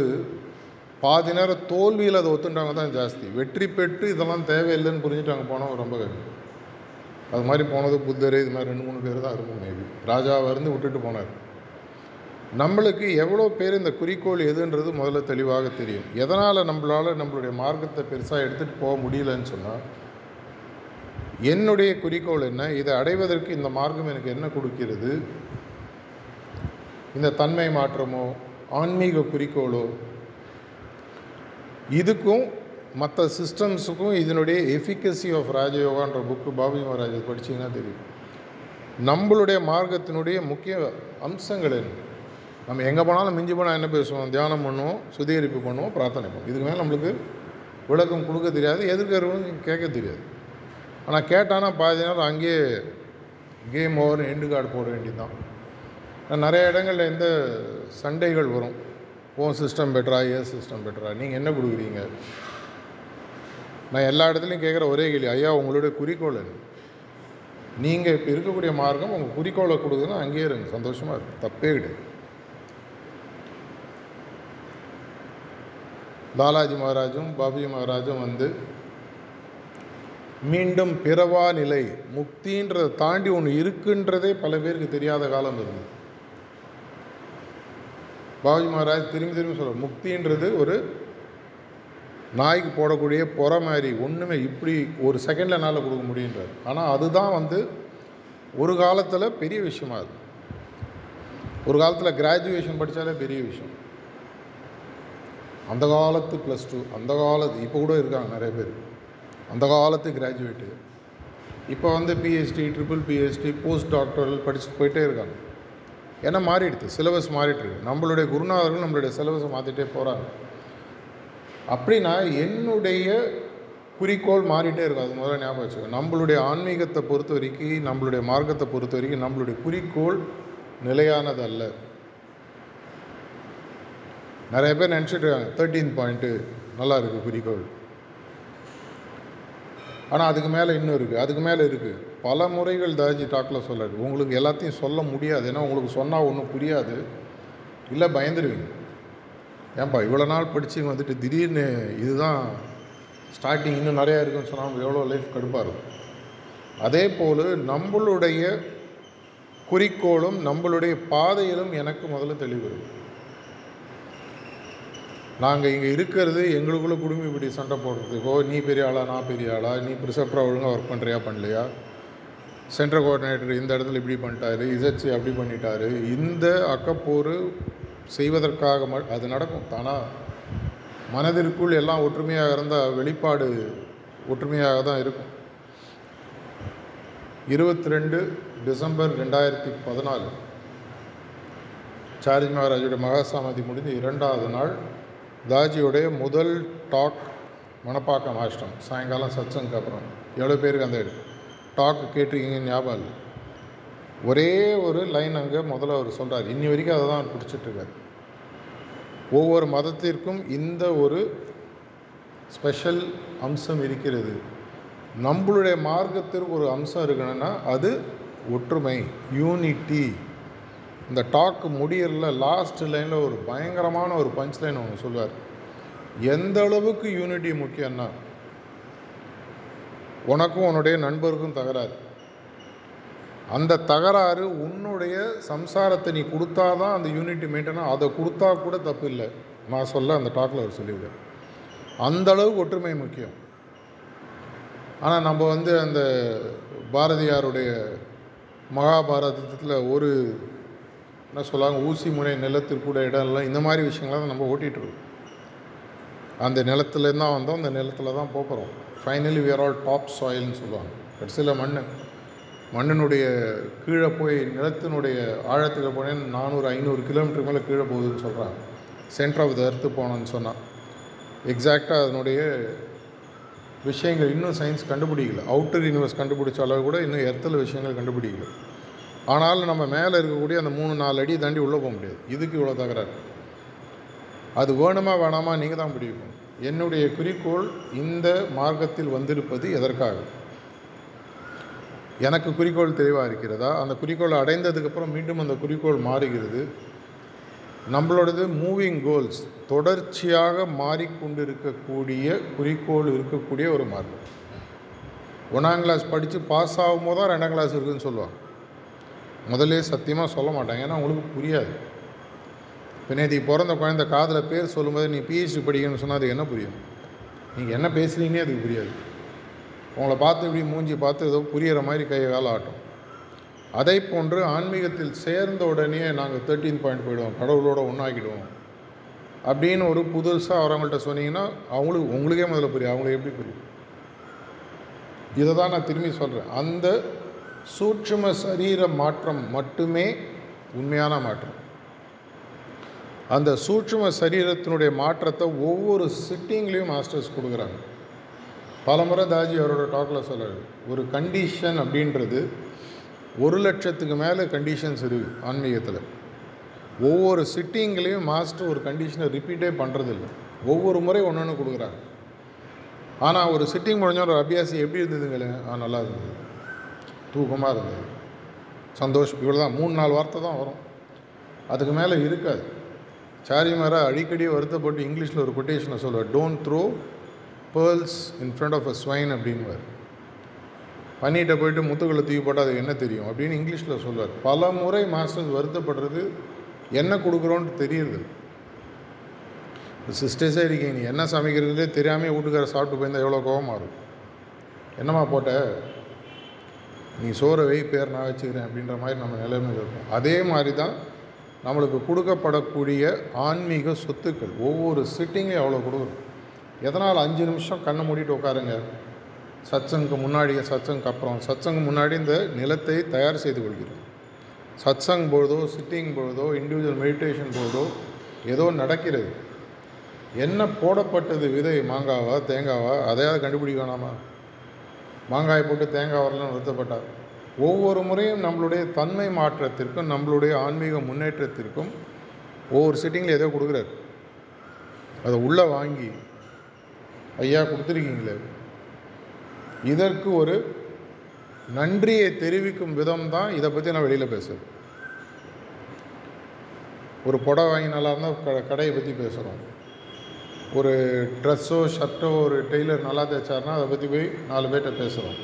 பாதி நேரம் தோல்வியில் அதை ஒத்துட்டாங்க தான் ஜாஸ்தி. வெற்றி பெற்று இதெல்லாம் தேவையில்லைன்னு புரிஞ்சுட்டாங்க போனவங்க ரொம்ப கஷ்டம் அது மாதிரி போனது புத்தர் இது மாதிரி ரெண்டு மூணு பேர் தான் இருக்கும் மேபி ராஜாவை இருந்து விட்டுட்டு போனார். நம்மளுக்கு எவ்வளோ பேர் இந்த குறிக்கோள் எதுன்றது முதல்ல தெளிவாக தெரியும். எதனால் நம்மளால் நம்மளுடைய மார்க்கத்தை பெருசாக எடுத்துகிட்டு போக முடியலன்னு சொன்னால் என்னுடைய குறிக்கோள் என்ன இதை அடைவதற்கு இந்த மார்க்கம் எனக்கு என்ன கொடுக்கிறது இந்த தன்மை மாற்றமோ ஆன்மீக குறிக்கோளோ இதுக்கும் மற்ற சிஸ்டம்ஸுக்கும் இதனுடைய எஃபிகசி ஆஃப் ராஜயோகான்ற புக்கு பாபி மகாராஜ் படிச்சீங்கன்னா தெரியும். நம்மளுடைய மார்க்கத்தினுடைய முக்கிய அம்சங்கள் என்ன? நம்ம எங்கே போனாலும் மிஞ்சி போனால் என்ன பேசுவோம்? தியானம் பண்ணுவோம் சுத்திகரிப்பு பண்ணுவோம் பிரார்த்தனை பண்ணுவோம். இதுக்கு மேலே நம்மளுக்கு விளக்கம் கொடுக்க தெரியாது எதிர்க்கிறவங்க கேட்க தெரியாது. ஆனால் கேட்டானா பாதி நேரம் அங்கேயே கேம் ஓவர் எண்டு கார்டு போட வேண்டியதுதான். நிறைய இடங்களில் இந்த சண்டைகள் வரும். ஓ சிஸ்டம் பெட்டரா ஏ சிஸ்டம் பெட்டரா நீங்கள் என்ன கொடுக்குறீங்க? நான் எல்லா இடத்துலையும் கேட்குற ஒரே கேள்வி ஐயா உங்களுடைய குறிக்கோள் என்ன? நீங்கள் இப்போ இருக்கக்கூடிய மார்க்கம் உங்கள் குறிக்கோளை கொடுக்குதுன்னா அங்கேயே இருங்க சந்தோஷமாக இருக்கும் தப்பே கிடையாது. லாலாஜி மகாராஜும் பாபுஜி மகாராஜும் வந்து மீண்டும் பிறவா நிலை முக்தின்றதை தாண்டி ஒன்று இருக்குன்றதே பல பேருக்கு தெரியாத காலம் இருந்தது. பாபுஜி மகாராஜ் திரும்பி திரும்பி சொல்ல முக்தின்றது ஒரு நாய்க்கு போடக்கூடிய புற மாதிரி ஒன்றுமே இப்படி ஒரு செகண்டில் என்னால் கொடுக்க முடியுன்றார். ஆனால் அதுதான் வந்து ஒரு காலத்தில் பெரிய விஷயமா அது. ஒரு காலத்தில் கிராஜுவேஷன் படித்தாலே பெரிய விஷயம். அந்த காலத்து ப்ளஸ் டூ அந்த காலத்து இப்போ கூட இருக்காங்க நிறைய பேர். அந்த காலத்து கிராஜுவேட்டு இப்போ வந்து PhD triple PhD post doctoral படிச்சுட்டு போயிட்டே இருக்காங்க. ஏன்னா மாறிடுது? சிலபஸ் மாறிட்டுருக்கு நம்மளுடைய குருநாதர்கள் நம்மளுடைய சிலபஸை மாற்றிட்டே போகிறாங்க அப்படின்னா என்னுடைய குறிக்கோள் மாறிட்டே இருக்கும். அது முதல்ல ஞாபகம் வச்சுக்கோ. நம்மளுடைய ஆன்மீகத்தை பொறுத்த வரைக்கும் நம்மளுடைய மார்க்கத்தை பொறுத்த வரைக்கும் நம்மளுடைய குறிக்கோள் நிலையானதல்ல. நிறைய பேர் நினச்சிட்டு இருக்காங்க தேர்ட்டீன் பாயிண்ட்டு நல்லா இருக்குது குறிக்கோள். ஆனால் அதுக்கு மேலே இன்னும் இருக்குது அதுக்கு மேலே இருக்குது பல முறைகள் தாஜி டாக்கில் சொல்லாரு உங்களுக்கு எல்லாத்தையும் சொல்ல முடியாது. ஏன்னா உங்களுக்கு சொன்னால் ஒன்றும் புரியாது. இல்லை பயந்துருவீங்க. ஏன்பா இவ்வளோ நாள் படித்து வந்துட்டு திடீர்னு இதுதான் ஸ்டார்டிங் இன்னும் நிறையா இருக்குன்னு சொன்னால் எவ்வளோ லைஃப் கடுப்பாக இருக்கும். அதே போல் நம்மளுடைய குறிக்கோளும் நம்மளுடைய பாதையிலும் எனக்கு முதல்ல தெளிவு இருக்கும் நாங்கள் இங்கே இருக்கிறது எங்களுக்குள்ளே குடும்பம் இப்படி சண்டை போடுறதுக்கோ நீ பெரிய ஆளா நான் பெரிய ஆளா? நீ ப்ரிசப்டராக ஒழுங்காக ஒர்க் பண்ணுறியா பண்ணலையா? சென்ட்ரல் கோஆர்டினேட்டர் இந்த இடத்துல இப்படி பண்ணிட்டாரு இசச்சி அப்படி பண்ணிட்டாரு. இந்த அக்கப்போர் செய்வதற்காக ம அது நடக்கும். தானாக மனதிற்குள் எல்லாம் ஒற்றுமையாக இருந்தால் வெளிப்பாடு ஒற்றுமையாக தான் இருக்கும். இருபத்தி ரெண்டு டிசம்பர் ரெண்டாயிரத்தி பதினாலு சார்ஜ் மகாராஜோட மகாசமாதி முடிந்து இரண்டாவது நாள் தாஜியோடைய முதல் டாக் மணப்பாக்கம் ஆஷ்டம். சாயங்காலம் சத்சங்க்கு அப்புறம். எவ்வளோ பேருக்கு அந்த டாக் கேட்டிருக்கீங்கன்னு ஞாபகம் இல்லை. ஒரே ஒரு லைன் அங்கே முதல்ல அவர் சொல்கிறார் இன்னி வரைக்கும் அதை தான் அவர் பிடிச்சிட்ருக்காரு ஒவ்வொரு மதத்திற்கும் இந்த ஒரு ஸ்பெஷல் அம்சம் இருக்கிறது. நம்மளுடைய மார்க்கத்திற்கு ஒரு அம்சம் இருக்கணும்னா அது ஒற்றுமை யூனிட்டி இந்த டாக் முடியறல லாஸ்ட் லைனில் ஒரு பயங்கரமான ஒரு பஞ்ச் லைன் ஒன்று சொல்லுவார் எந்த அளவுக்கு யூனிட்டி முக்கியம்னா உனக்கும் உன்னுடைய நண்பருக்கும் தகராறு. அந்த தகராறு உன்னுடைய சம்சாரத்தை நீ கொடுத்தா தான் அந்த யூனிட்டி மெயின்டெனாக அதை கொடுத்தா கூட தப்பு இல்லை. நான் சொல்ல அந்த டாக்கில் அவர் சொல்லிவிடுவார் அந்தளவுக்கு ஒற்றுமை முக்கியம். ஆனால் நம்ம வந்து அந்த பாரதியாருடைய மகாபாரதத்தில் ஒரு என்ன சொல்லுவாங்க ஊசி முனை நிலத்திற்கூட இடம்லாம் இந்த மாதிரி விஷயங்கள்லாம் தான் நம்ம ஓட்டிகிட்ருக்கோம் அந்த நிலத்துலேருந்து தான் வந்தோம் அந்த நிலத்தில் தான் போகிறோம் ஃபைனலி வியர் ஆல் டாப் சாயில்னு சொல்லுவாங்க. கடைசியில் மண் மண்ணினுடைய கீழே போய் நிலத்தினுடைய ஆழத்தில் போனேன். நானூறு ஐநூறு கிலோமீட்டருக்கு மேலே கீழே போகுதுன்னு சொல்கிறாங்க சென்டர் ஆஃப் த எர்த்து போனோன்னு சொன்னால் எக்ஸாக்டாக அதனுடைய விஷயங்கள் இன்னும் சயின்ஸ் கண்டுபிடிக்கல. அவுட்டர் யூனிவர்ஸ் கண்டுபிடிச்ச அளவு கூட இன்னும் எர்த்தில் விஷயங்கள் கண்டுபிடிக்கல. ஆனாலும் நம்ம மேலே இருக்கக்கூடிய அந்த மூணு நாலு அடி தாண்டி உள்ளே போக முடியாது. இதுக்கு இவ்வளோ தகராறு. அது வேணுமா வேணாமா நீங்கள் தான் முடிவு என்னுடைய குறிக்கோள் இந்த மார்க்கத்தில் வந்திருப்பது எதற்காக? எனக்கு குறிக்கோள் தெளிவாக இருக்கிறதா? அந்த குறிக்கோளை அடைந்ததுக்கப்புறம் மீண்டும் அந்த குறிக்கோள் மாறுகிறது. நம்மளோடது மூவிங் கோல்ஸ் தொடர்ச்சியாக மாறிக்கொண்டு இருக்கக்கூடிய குறிக்கோள் இருக்கக்கூடிய ஒரு மார்க்கம் ஒன்றாம் கிளாஸ் படித்து பாஸ் ஆகும்போது தான் ரெண்டாம் கிளாஸ் இருக்குதுன்னு சொல்லுவாங்க. முதல்ல சத்தியமாக சொல்ல மாட்டாங்க ஏன்னா உங்களுக்கு புரியாது. இப்போ பிறந்த குழந்தை காதில் பேர் சொல்லும்போது நீ பிஹெச்டி படிக்கணும்னு சொன்னால் அது என்ன புரியும்? நீங்கள் என்ன பேசுகிறீங்கன்னே அதுக்கு புரியாது. உங்களை பார்த்து இப்படி மூஞ்சி பார்த்து ஏதோ புரிகிற மாதிரி கையை வேலை ஆட்டும். அதை போன்று ஆன்மீகத்தில் சேர்ந்த உடனே நாங்கள் தேர்ட்டீன் பாயிண்ட் போயிடுவோம். கடவுளோட ஒன்றாக்கிடுவோம் அப்படின்னு ஒரு புதுசாக வரவங்கள்ட்ட சொன்னீங்கன்னா அவங்களுக்கு உங்களுக்கே முதல்ல புரியும். அவங்களுக்கு எப்படி புரியும்? இதை தான் நான் திரும்பி சொல்கிறேன் அந்த சூட்சும சரீர மாற்றம் மட்டுமே உண்மையான மாற்றம். அந்த சூட்சும சரீரத்தினுடைய மாற்றத்தை ஒவ்வொரு சிட்டிங்லேயும் மாஸ்டர்ஸ் கொடுக்குறாங்க. பல முறை தாஜி அவரோட டாக்கில் சொல்கிறார் ஒரு கண்டிஷன் அப்படின்றது ஒரு லட்சத்துக்கு மேலே கண்டிஷன்ஸ் இருக்குது ஆன்மீகத்தில். ஒவ்வொரு சிட்டிங்லேயும் மாஸ்டர் ஒரு கண்டிஷனை ரிப்பீட்டே பண்ணுறதில்ல ஒவ்வொரு முறை ஒன்று ஒன்று கொடுக்குறாங்க. ஆனால் ஒரு சிட்டிங் முடிஞ்ச ஒரு அபியாசி எப்படி இருந்ததுங்களே ஆ நல்லா இருந்தது. தூக்கமாக இருந்தது. சந்தோஷம். இவ்வளோ தான் மூணு நாலு வார்த்தை தான் வரும். அதுக்கு மேலே இருக்காது. சாரிமாரா அடிக்கடி வருத்தப்பட்டு இங்கிலீஷில் ஒரு கொட்டேஷனை சொல்லுவார். Don't throw pearls in front of a swine அப்படின்வார் பண்ணிகிட்ட போயிட்டு முத்துக்களை தூக்கி போட்டால் அது என்ன தெரியும்? அப்படின்னு இங்கிலீஷில் சொல்லுவார் பல முறை மாஸ்டர்ஸ் வருத்தப்படுறது என்ன கொடுக்குறோன்ட்டு தெரியுது சிஸ்டர்ஸே இருக்கீங்க. நீ என்ன சமைக்கிறதுலே தெரியாமல் வீட்டுக்கார சாப்பிட்டு போயிருந்தால் எவ்வளோ கோபமாக இருக்கும்? என்னம்மா போட்ட? நீ சோறை வை பேர் நான் வச்சுக்கிறேன் அப்படின்ற மாதிரி நம்ம நிலைமையில் இருக்கும். அதே மாதிரி தான் நம்மளுக்கு கொடுக்கப்படக்கூடிய ஆன்மீக சொத்துக்கள். ஒவ்வொரு சிட்டிங்கும் எவ்வளோ கொடுக்குறோம் எதனால் அஞ்சு நிமிஷம் கண்ணை மூடிட்டு உட்காருங்க? சத்சங்கு முன்னாடி சத்சங்கு அப்புறம். சத்சங்கு முன்னாடி இந்த நிலத்தை தயார் செய்து கொள்கிறோம். சத்சங் பொழுதோ சிட்டிங் பொழுதோ இண்டிவிஜுவல் மெடிடேஷன் பொழுதோ ஏதோ நடக்கிறது. என்ன போடப்பட்டது விதை? மாங்காவா தேங்காவா? அதையாவது கண்டுபிடிக்க வேணாமா? மாங்காய் போட்டு தேங்காய் வரலன்னு வருத்தப்பட்டார் ஒவ்வொரு முறையும் நம்மளுடைய தன்மை மாற்றத்திற்கும் நம்மளுடைய ஆன்மீக முன்னேற்றத்திற்கும் ஒவ்வொரு சிட்டிங்கில் ஏதோ கொடுக்குறாரு. அதை உள்ளே வாங்கி ஐயா கொடுத்துருக்கீங்களே. இதற்கு ஒரு நன்றியை தெரிவிக்கும் விதம் தான் இதை பற்றி நான் வெளியில் பேசுகிறேன் ஒரு புடவை வாங்கி நல்லா இருந்தால் க கடையை பற்றி பேசுகிறோம் ஒரு ட்ரெஸ்ஸோ ஷர்ட்டோ ஒரு டெய்லர் நல்லா தைச்சார்னா அதை பற்றி போய் நாலு பேர்கிட்ட பேசுகிறோம்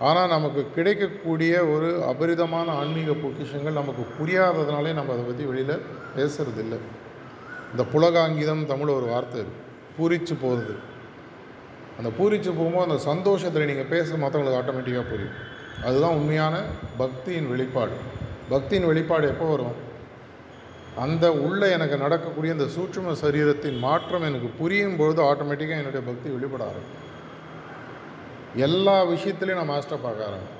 ஆனால் நமக்கு கிடைக்கக்கூடிய ஒரு அபரிதமான ஆன்மீக பொக்கிஷங்கள் நமக்கு புரியாததுனாலே நம்ம அதை பற்றி வெளியில் பேசுகிறது இல்லை இந்த புலகாங்கிதம் தமிழ் ஒரு வார்த்தை இருக்கு பூரிச்சு போகிறது அந்த பூரிச்சு போகும்போது அந்த சந்தோஷத்தில் நீங்கள் பேச மற்றவங்களுக்கு ஆட்டோமேட்டிக்காக புரியும். அதுதான் உண்மையான பக்தியின் வெளிப்பாடு. பக்தியின் வெளிப்பாடு எப்போ வரும்? அந்த உள்ளே எனக்கு நடக்கக்கூடிய அந்த சூட்சும சரீரத்தின் மாற்றம் எனக்கு புரியும் பொழுது ஆட்டோமேட்டிக்காக என்னுடைய பக்தி வெளிப்பட ஆரம்பிக்கும். எல்லா விஷயத்துலையும் நான் மாஸ்டர் பார்க்க ஆரம்பிப்பேன்.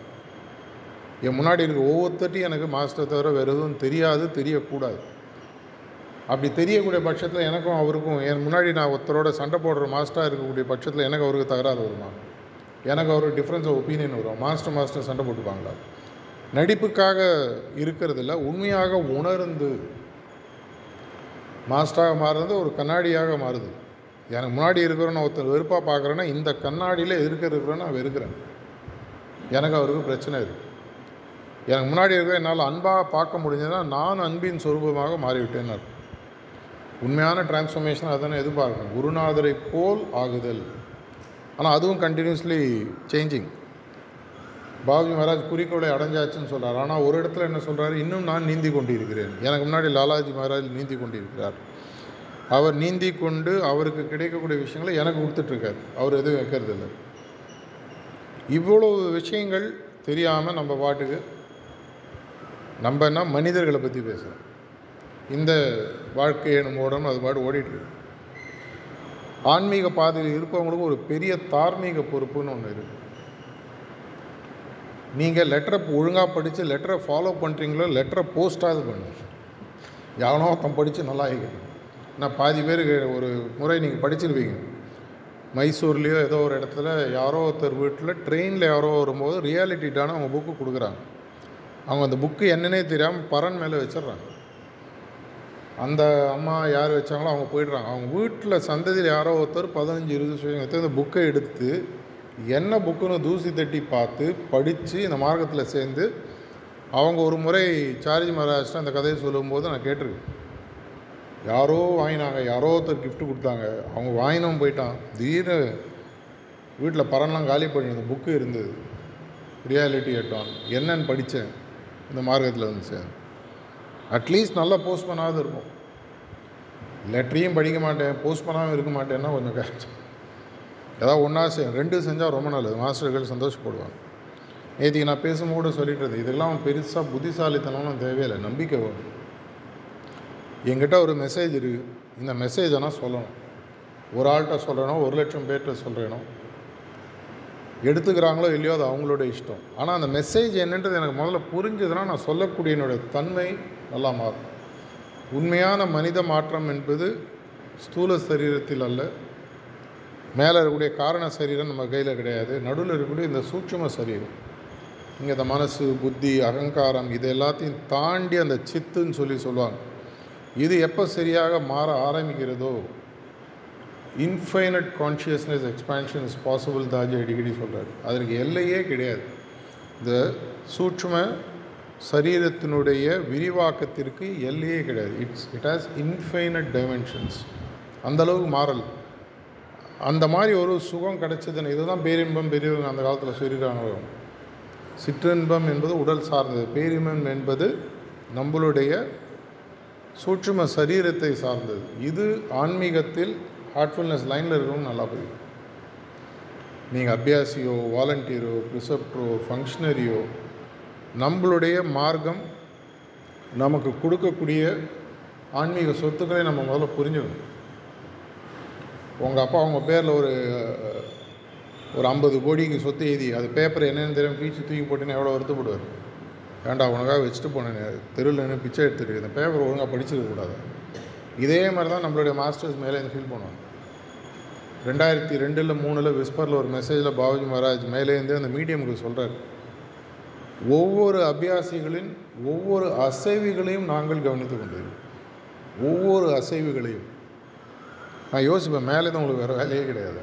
என் முன்னாடி இருக்க ஒவ்வொருத்தட்டையும் எனக்கு மாஸ்டர் தவிர வேறு எதுவும் தெரியாது தெரியக்கூடாது. அப்படி தெரியக்கூடிய பட்சத்தில் எனக்கும் அவருக்கும் என் முன்னாடி நான் ஒருத்தரோட சண்டை போடுற மாஸ்டராக இருக்கக்கூடிய பட்சத்தில் எனக்கு அவருக்கு தகராறு வருமா? எனக்கு அவருக்கு டிஃப்ரென்ஸ் ஆஃப் ஒப்பீனியன் வரும். மாஸ்டர் மாஸ்டர் சண்டை போட்டுப்பாங்களா? நடிப்புக்காக இருக்கிறதில்ல உண்மையாக உணர்ந்து மாஸ்டராக மாறுறது ஒரு கண்ணாடியாக மாறுது. எனக்கு முன்னாடி இருக்கிறவன ஒருத்தர் வெறுப்பாக பார்க்குறேன்னா இந்த கண்ணாடியில் எதிர்க்க இருக்கிறேன்னு நான் வெறுக்கிறேன். எனக்கு அவருக்கு பிரச்சனை இருக்குது எனக்கு முன்னாடி இருக்க என்னால் அன்பாக பார்க்க முடிஞ்சதுன்னா நான் அன்பின் சொரூபமாக மாறிவிட்டேன்னு அர்த்தம் உண்மையான டிரான்ஸ்ஃபர்மேஷன் அதுதானே எதிர்பார்க்கணும். குருநாதரை போல் ஆகுதல். ஆனால் அதுவும் கண்டினியூஸ்லி சேஞ்சிங் பாபுஜி மகாராஜ் குறிக்கோளை அடைஞ்சாச்சுன்னு சொல்கிறார் ஆனால் ஒரு இடத்துல என்ன சொல்கிறாரு இன்னும் நான் நீந்தி கொண்டிருக்கிறேன். எனக்கு முன்னாடி லாலாஜி மகாராஜ் நீந்தி கொண்டிருக்கிறார். அவர் நீந்தி கொண்டு அவருக்கு கிடைக்கக்கூடிய விஷயங்களை எனக்கு கொடுத்துட்ருக்காரு. அவர் எதுவும் வைக்கிறது இல்லை. இவ்வளோ விஷயங்கள் தெரியாமல் நம்ம பாட்டுக்கு நம்ம என்ன மனிதர்களை பற்றி பேசுகிறோம் இந்த வாழ்க்கை எனும் ஓடம் அது பாடு ஓடிட்டுருக்கு. ஆன்மீக பாதையில் இருப்பவங்களுக்கு ஒரு பெரிய தார்மீக பொறுப்புன்னு ஒன்று இருக்குது நீங்கள் லெட்டரை ஒழுங்காக படித்து லெட்டரை ஃபாலோ பண்ணுறீங்களோ லெட்டரை போஸ்ட்டாவது பண்ணுங்க. எவனோ ஒருத்தன் படித்து நல்லா ஆகிக்கணும் நான் பாதி பேருக்கு ஒரு முறை நீங்கள் படிச்சிருப்பீங்க. மைசூர்லேயோ ஏதோ ஒரு இடத்துல யாரோ ஒருத்தர் வீட்டில் ட்ரெயினில் யாரோ வரும்போது ரியாலிட்டிட்டான அவங்க புக்கு கொடுக்குறாங்க. அவங்க அந்த புக்கு என்னன்னே தெரியாமல் பரன் மேலே வச்சிடுறாங்க. அந்த அம்மா யார் வச்சாங்களோ அவங்க போயிடுறாங்க. அவங்க வீட்டில் சந்ததியில் யாரோ ஒருத்தர் பதினஞ்சு இருபது வருஷம் எடுத்து அந்த புக்கை எடுத்து என்ன புக்குன்னு தூசி தட்டி பார்த்து படித்து இந்த மார்க்கத்தில் சேர்ந்து அவங்க ஒரு முறை சார்ஜி மகாராஜ்ட்ட அந்த கதையை சொல்லும்போது நான் கேட்டிருக்கேன். யாரோ வாங்கினாங்க யாரோ ஒருத்தர் கிஃப்ட் கொடுத்தாங்க. அவங்க வாங்கினவன் போயிட்டான். திடீர்னு வீட்டில் பரன்லாம் காலி பண்ணி அந்த புக்கு இருந்தது. ரியாலிட்டி எட்டான் என்னன்னு படித்தேன் இந்த மார்க்கத்தில் வந்து சேர்ந்து. அட்லீஸ்ட் நல்லா போஸ்ட் பண்ணாவது இருக்கும். லெட்டரையும் படிக்க மாட்டேன் போஸ்ட் பண்ணாமல் இருக்க மாட்டேன்னா கொஞ்சம் கஷ்டம். ஏதாவது ஒன்றா செய்யும் ரெண்டு செஞ்சால் ரொம்ப நல்லது. மாஸ்டர்கள் சந்தோஷப்படுவாங்க. நேற்றுக்கு நான் பேசும்போது கூட சொல்லிட்டு இருந்தேன் இதெல்லாம் பெருசாக புத்திசாலித்தனம்லாம் தேவையில்லை. நம்பிக்கை வரும் என்கிட்ட ஒரு மெசேஜ் இருக்குது இந்த மெசேஜ் ஆனால் சொல்லணும். ஒரு ஆள்கிட்ட சொல்கிறேனோ ஒரு லட்சம் பேர்கிட்ட சொல்கிறேனோ எடுத்துக்கிறாங்களோ இல்லையோ அது அவங்களோட இஷ்டம். ஆனால் அந்த மெசேஜ் என்னன்றது எனக்கு முதல்ல புரிஞ்சதுன்னா நான் சொல்லக்கூடிய என்னோடய தன்மை நல்லா மாறும். உண்மையான மனித மாற்றம் என்பது ஸ்தூல சரீரத்தில் அல்ல. மேலே இருக்கக்கூடிய காரண சரீரம் நம்ம கையில் கிடையாது. நடுவில் இருக்கக்கூடிய இந்த சூட்சம சரீரம். இங்கே இந்த மனசு புத்தி அகங்காரம் இது எல்லாத்தையும் தாண்டி அந்த சித்துன்னு சொல்லி சொல்லுவாங்க. இது எப்போ சரியாக மாற ஆரம்பிக்கிறதோ infinite consciousness expansion is possible Daaji அடிக்கடி சொல்கிறாரு அதற்கு எல்லையே கிடையாது. இந்த சூட்சும சரீரத்தினுடைய விரிவாக்கத்திற்கு எல்லையே கிடையாது. It's it has infinite dimensions அந்தளவுக்கு மாறல். அந்த மாதிரி ஒரு சுகம் கிடைச்சதுன்னு இதுதான் பேரின்பம் பெரியவங்க அந்த காலத்தில் சொல்லியிருக்காங்க. சிற்றின்பம் என்பது உடல் சார்ந்தது. பேரின்பம் என்பது நம்மளுடைய சூட்சும சரீரத்தை சார்ந்தது. இது ஆன்மீகத்தில் ஹார்ட்ஃபுல்னஸ் லைனில் இருக்கணும் நல்லா புரியும் நீங்கள் அபியாசியோ வாலண்டியரோ ப்ரிசப்டரோ ஃபங்க்ஷனரியோ நம்மளுடைய மார்க்கம் நமக்கு கொடுக்கக்கூடிய ஆன்மீக சொத்துக்களை நம்ம முதல்ல புரிஞ்சுக்கணும். உங்கள் அப்பா உங்கள் பேரில் ஒரு ஒரு ஐம்பது கோடிக்கு சொத்து எழுதி அது பேப்பர் என்னென்னு தெரியும் பீச்சு தூக்கி போட்டுன்னு எவ்வளோ வருத்தப்படுவார் ஏன்டா உனக்காக வச்சுட்டு போனேன் தெருவில் நின்று பிச்சை எடுத்துருக்கு இந்த பேப்பர் ஒழுங்காக படிச்சிருக்க கூடாது. இதே மாதிரி தான் நம்மளுடைய மாஸ்டர்ஸ் மேலே இந்த ஃபீல் பண்ணுவாங்க. ரெண்டாயிரத்தி ரெண்டில் மூணில் விஸ்பரில் ஒரு மெசேஜில் பாபுஜி மகாராஜ் மேலேருந்து அந்த மீடியமுக்கு சொல்கிறார் ஒவ்வொரு அபியாசிகளின் ஒவ்வொரு அசைவுகளையும் நாங்கள் கவனித்து கொண்டிருக்கிறோம். ஒவ்வொரு அசைவுகளையும். நான் யோசிப்பேன் மேலே தான் உங்களுக்கு வேறு வேலையே கிடையாது.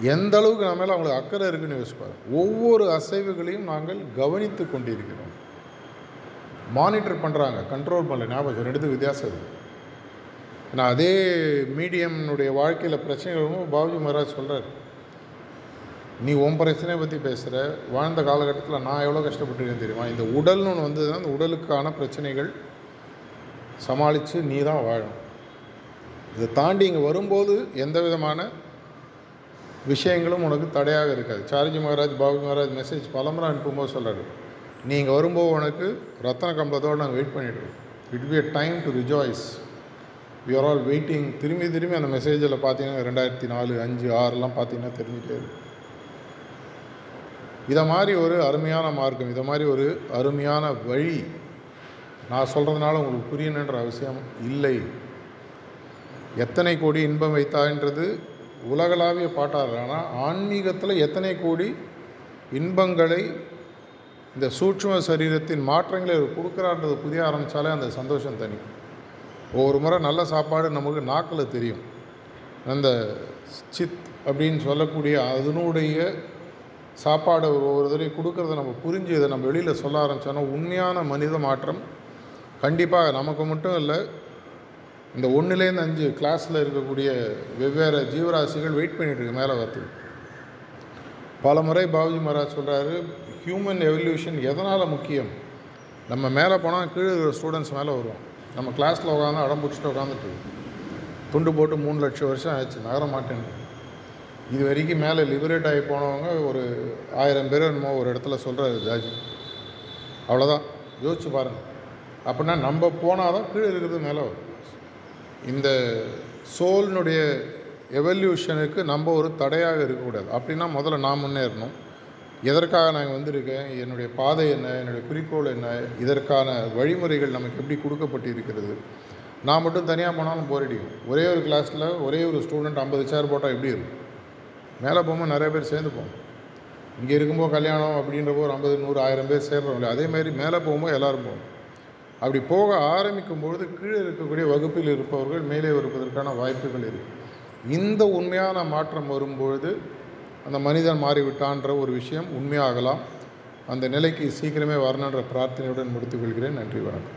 எந்த அளவுக்கு நம்ம மேலே அவங்களுக்கு அக்கறை இருக்குன்னு யோசிப்பார். ஒவ்வொரு அசைவுகளையும் நாங்கள் கவனித்து கொண்டிருக்கிறோம். மானிட்டர் பண்ணுறாங்க கண்ட்ரோல் பண்ணல ஞாபகம் ரெண்டு வித்தியாசம் இருக்குது நான் அதே மீடியம்னுடைய வாழ்க்கையில் பிரச்சனைகள் பாபுஜி மகாராஜ் சொல்கிறார் நீ உன் பிரச்சனையை பற்றி பேசுகிற வாழ்ந்த காலகட்டத்தில் நான் எவ்வளோ கஷ்டப்பட்டுருக்கேன் தெரியுமா? இந்த உடல்னு ஒன்று வந்ததுன்னா அந்த உடலுக்கான பிரச்சனைகள் சமாளித்து நீ தான் வாழும் இதை தாண்டி இங்கே வரும்போது எந்த விதமான விஷயங்களும் உனக்கு தடையாக இருக்காது. சார்ஜி மகாராஜ் பாபு மகாராஜ் மெசேஜ் பலமுறை அனுப்பும்போது சொல்கிறாரு நீங்கள் வரும்போது உனக்கு ரத்தன கம்பளத்தோடு நாங்கள் வெயிட் பண்ணிட்டுருக்கோம் it be a time to rejoice you're are all waiting திரும்பி திரும்பி அந்த மெசேஜில் பார்த்தீங்கன்னா ரெண்டாயிரத்தி நாலு அஞ்சு ஆறுலாம் பார்த்தீங்கன்னா தெரிஞ்சுட்டே இருக்கும் இதை மாதிரி ஒரு அருமையான மார்க்கம் இதை மாதிரி ஒரு அருமையான வழி நான் சொல்கிறதுனால உங்களுக்கு புரியணுன்ற அவசியம் இல்லை. எத்தனை கோடி இன்பம் வைத்தான்றது உலகளாவிய பாட்டாளர். ஆனால் ஆன்மீகத்தில் எத்தனை கோடி இன்பங்களை இந்த சூட்சும சரீரத்தின் மாற்றங்களை அவர் கொடுக்குறான்றது புதிய ஆரம்பித்தாலே அந்த சந்தோஷம் தனி. ஒவ்வொரு முறை நல்ல சாப்பாடு நமக்கு நாக்கில் தெரியும். அந்த சித் அப்படின்னு சொல்லக்கூடிய அதனுடைய சாப்பாடை ஒவ்வொரு தடவையும் கொடுக்கறத நம்ம புரிஞ்சு இதை நம்ம வெளியில் சொல்ல ஆரம்பித்தோன்னா உண்மையான மனித மாற்றம். கண்டிப்பாக நமக்கு மட்டும் இல்லை இந்த ஒன்றுலேருந்து அஞ்சு கிளாஸில் இருக்கக்கூடிய வெவ்வேறு ஜீவராசிகள் வெயிட் பண்ணிட்டு இருக்கு மேலே வரத்துக்கு பல முறை பாபுஜி மகாராஜ் சொல்கிறாரு ஹியூமன் எவல்யூஷன் எதனால் முக்கியம்? நம்ம மேலே போனால் கீழே இருக்கிற ஸ்டூடெண்ட்ஸ் மேலே வருவோம். நம்ம கிளாஸில் உட்காந்து அடம் பிடிச்சிட்டு உட்காந்துட்டு துண்டு போட்டு மூணு லட்சம் வருஷம் ஆச்சு நகர மாட்டேன்னு. இது வரைக்கும் மேலே லிபரேட் ஆகி போனவங்க ஒரு ஆயிரம் பேர் என்னமோ ஒரு இடத்துல சொல்கிறாரு ஜாஜி. அவ்வளோதான் யோசிச்சு பாருங்கள் அப்படின்னா நம்ம போனால் தான் கீழே இருக்கிறது மேலே வரும். இந்த சோல்னுடைய எவல்யூஷனுக்கு நம்ம ஒரு தடையாக இருக்கக்கூடாது. அப்படின்னா முதல்ல நான் முன்னேறணும். எதற்காக நான் வந்திருக்கேன்? என்னுடைய பாதை என்ன? என்னுடைய குறிக்கோள் என்ன? இதற்கான வழிமுறைகள் நமக்கு எப்படி கொடுக்கப்பட்டு இருக்கிறது நான் மட்டும் தனியாக போனாலும் போரடிக்கும். ஒரே ஒரு கிளாஸில் ஒரே ஒரு ஸ்டூடெண்ட் ஐம்பது சேர் போட்டால் எப்படி இருக்கும்? மேலே போகும்போது நிறைய பேர் சேர்ந்து போகும் இங்கே இருக்கும்போது கல்யாணம் அப்படின்றப்போ ஒரு ஐம்பது நூறு ஆயிரம் பேர் சேர்றோம் இல்லையா அதே மாதிரி மேலே போகும்போது எல்லோரும் போகும் அப்படி போக ஆரம்பிக்கும் பொழுது கீழே இருக்கக்கூடிய வகுப்பில் இருப்பவர்கள் மேலே வருவதற்கான வாய்ப்புகள் இருக்குது இந்த உண்மையான மாற்றம் வரும்பொழுது அந்த மனிதன் மாறிவிட்டான்ற ஒரு விஷயம் உண்மையாகலாம். அந்த நிலைக்கு சீக்கிரமே வரணுன்ற பிரார்த்தனையுடன் முடித்துக்கொள்கிறேன் நன்றி வணக்கம்.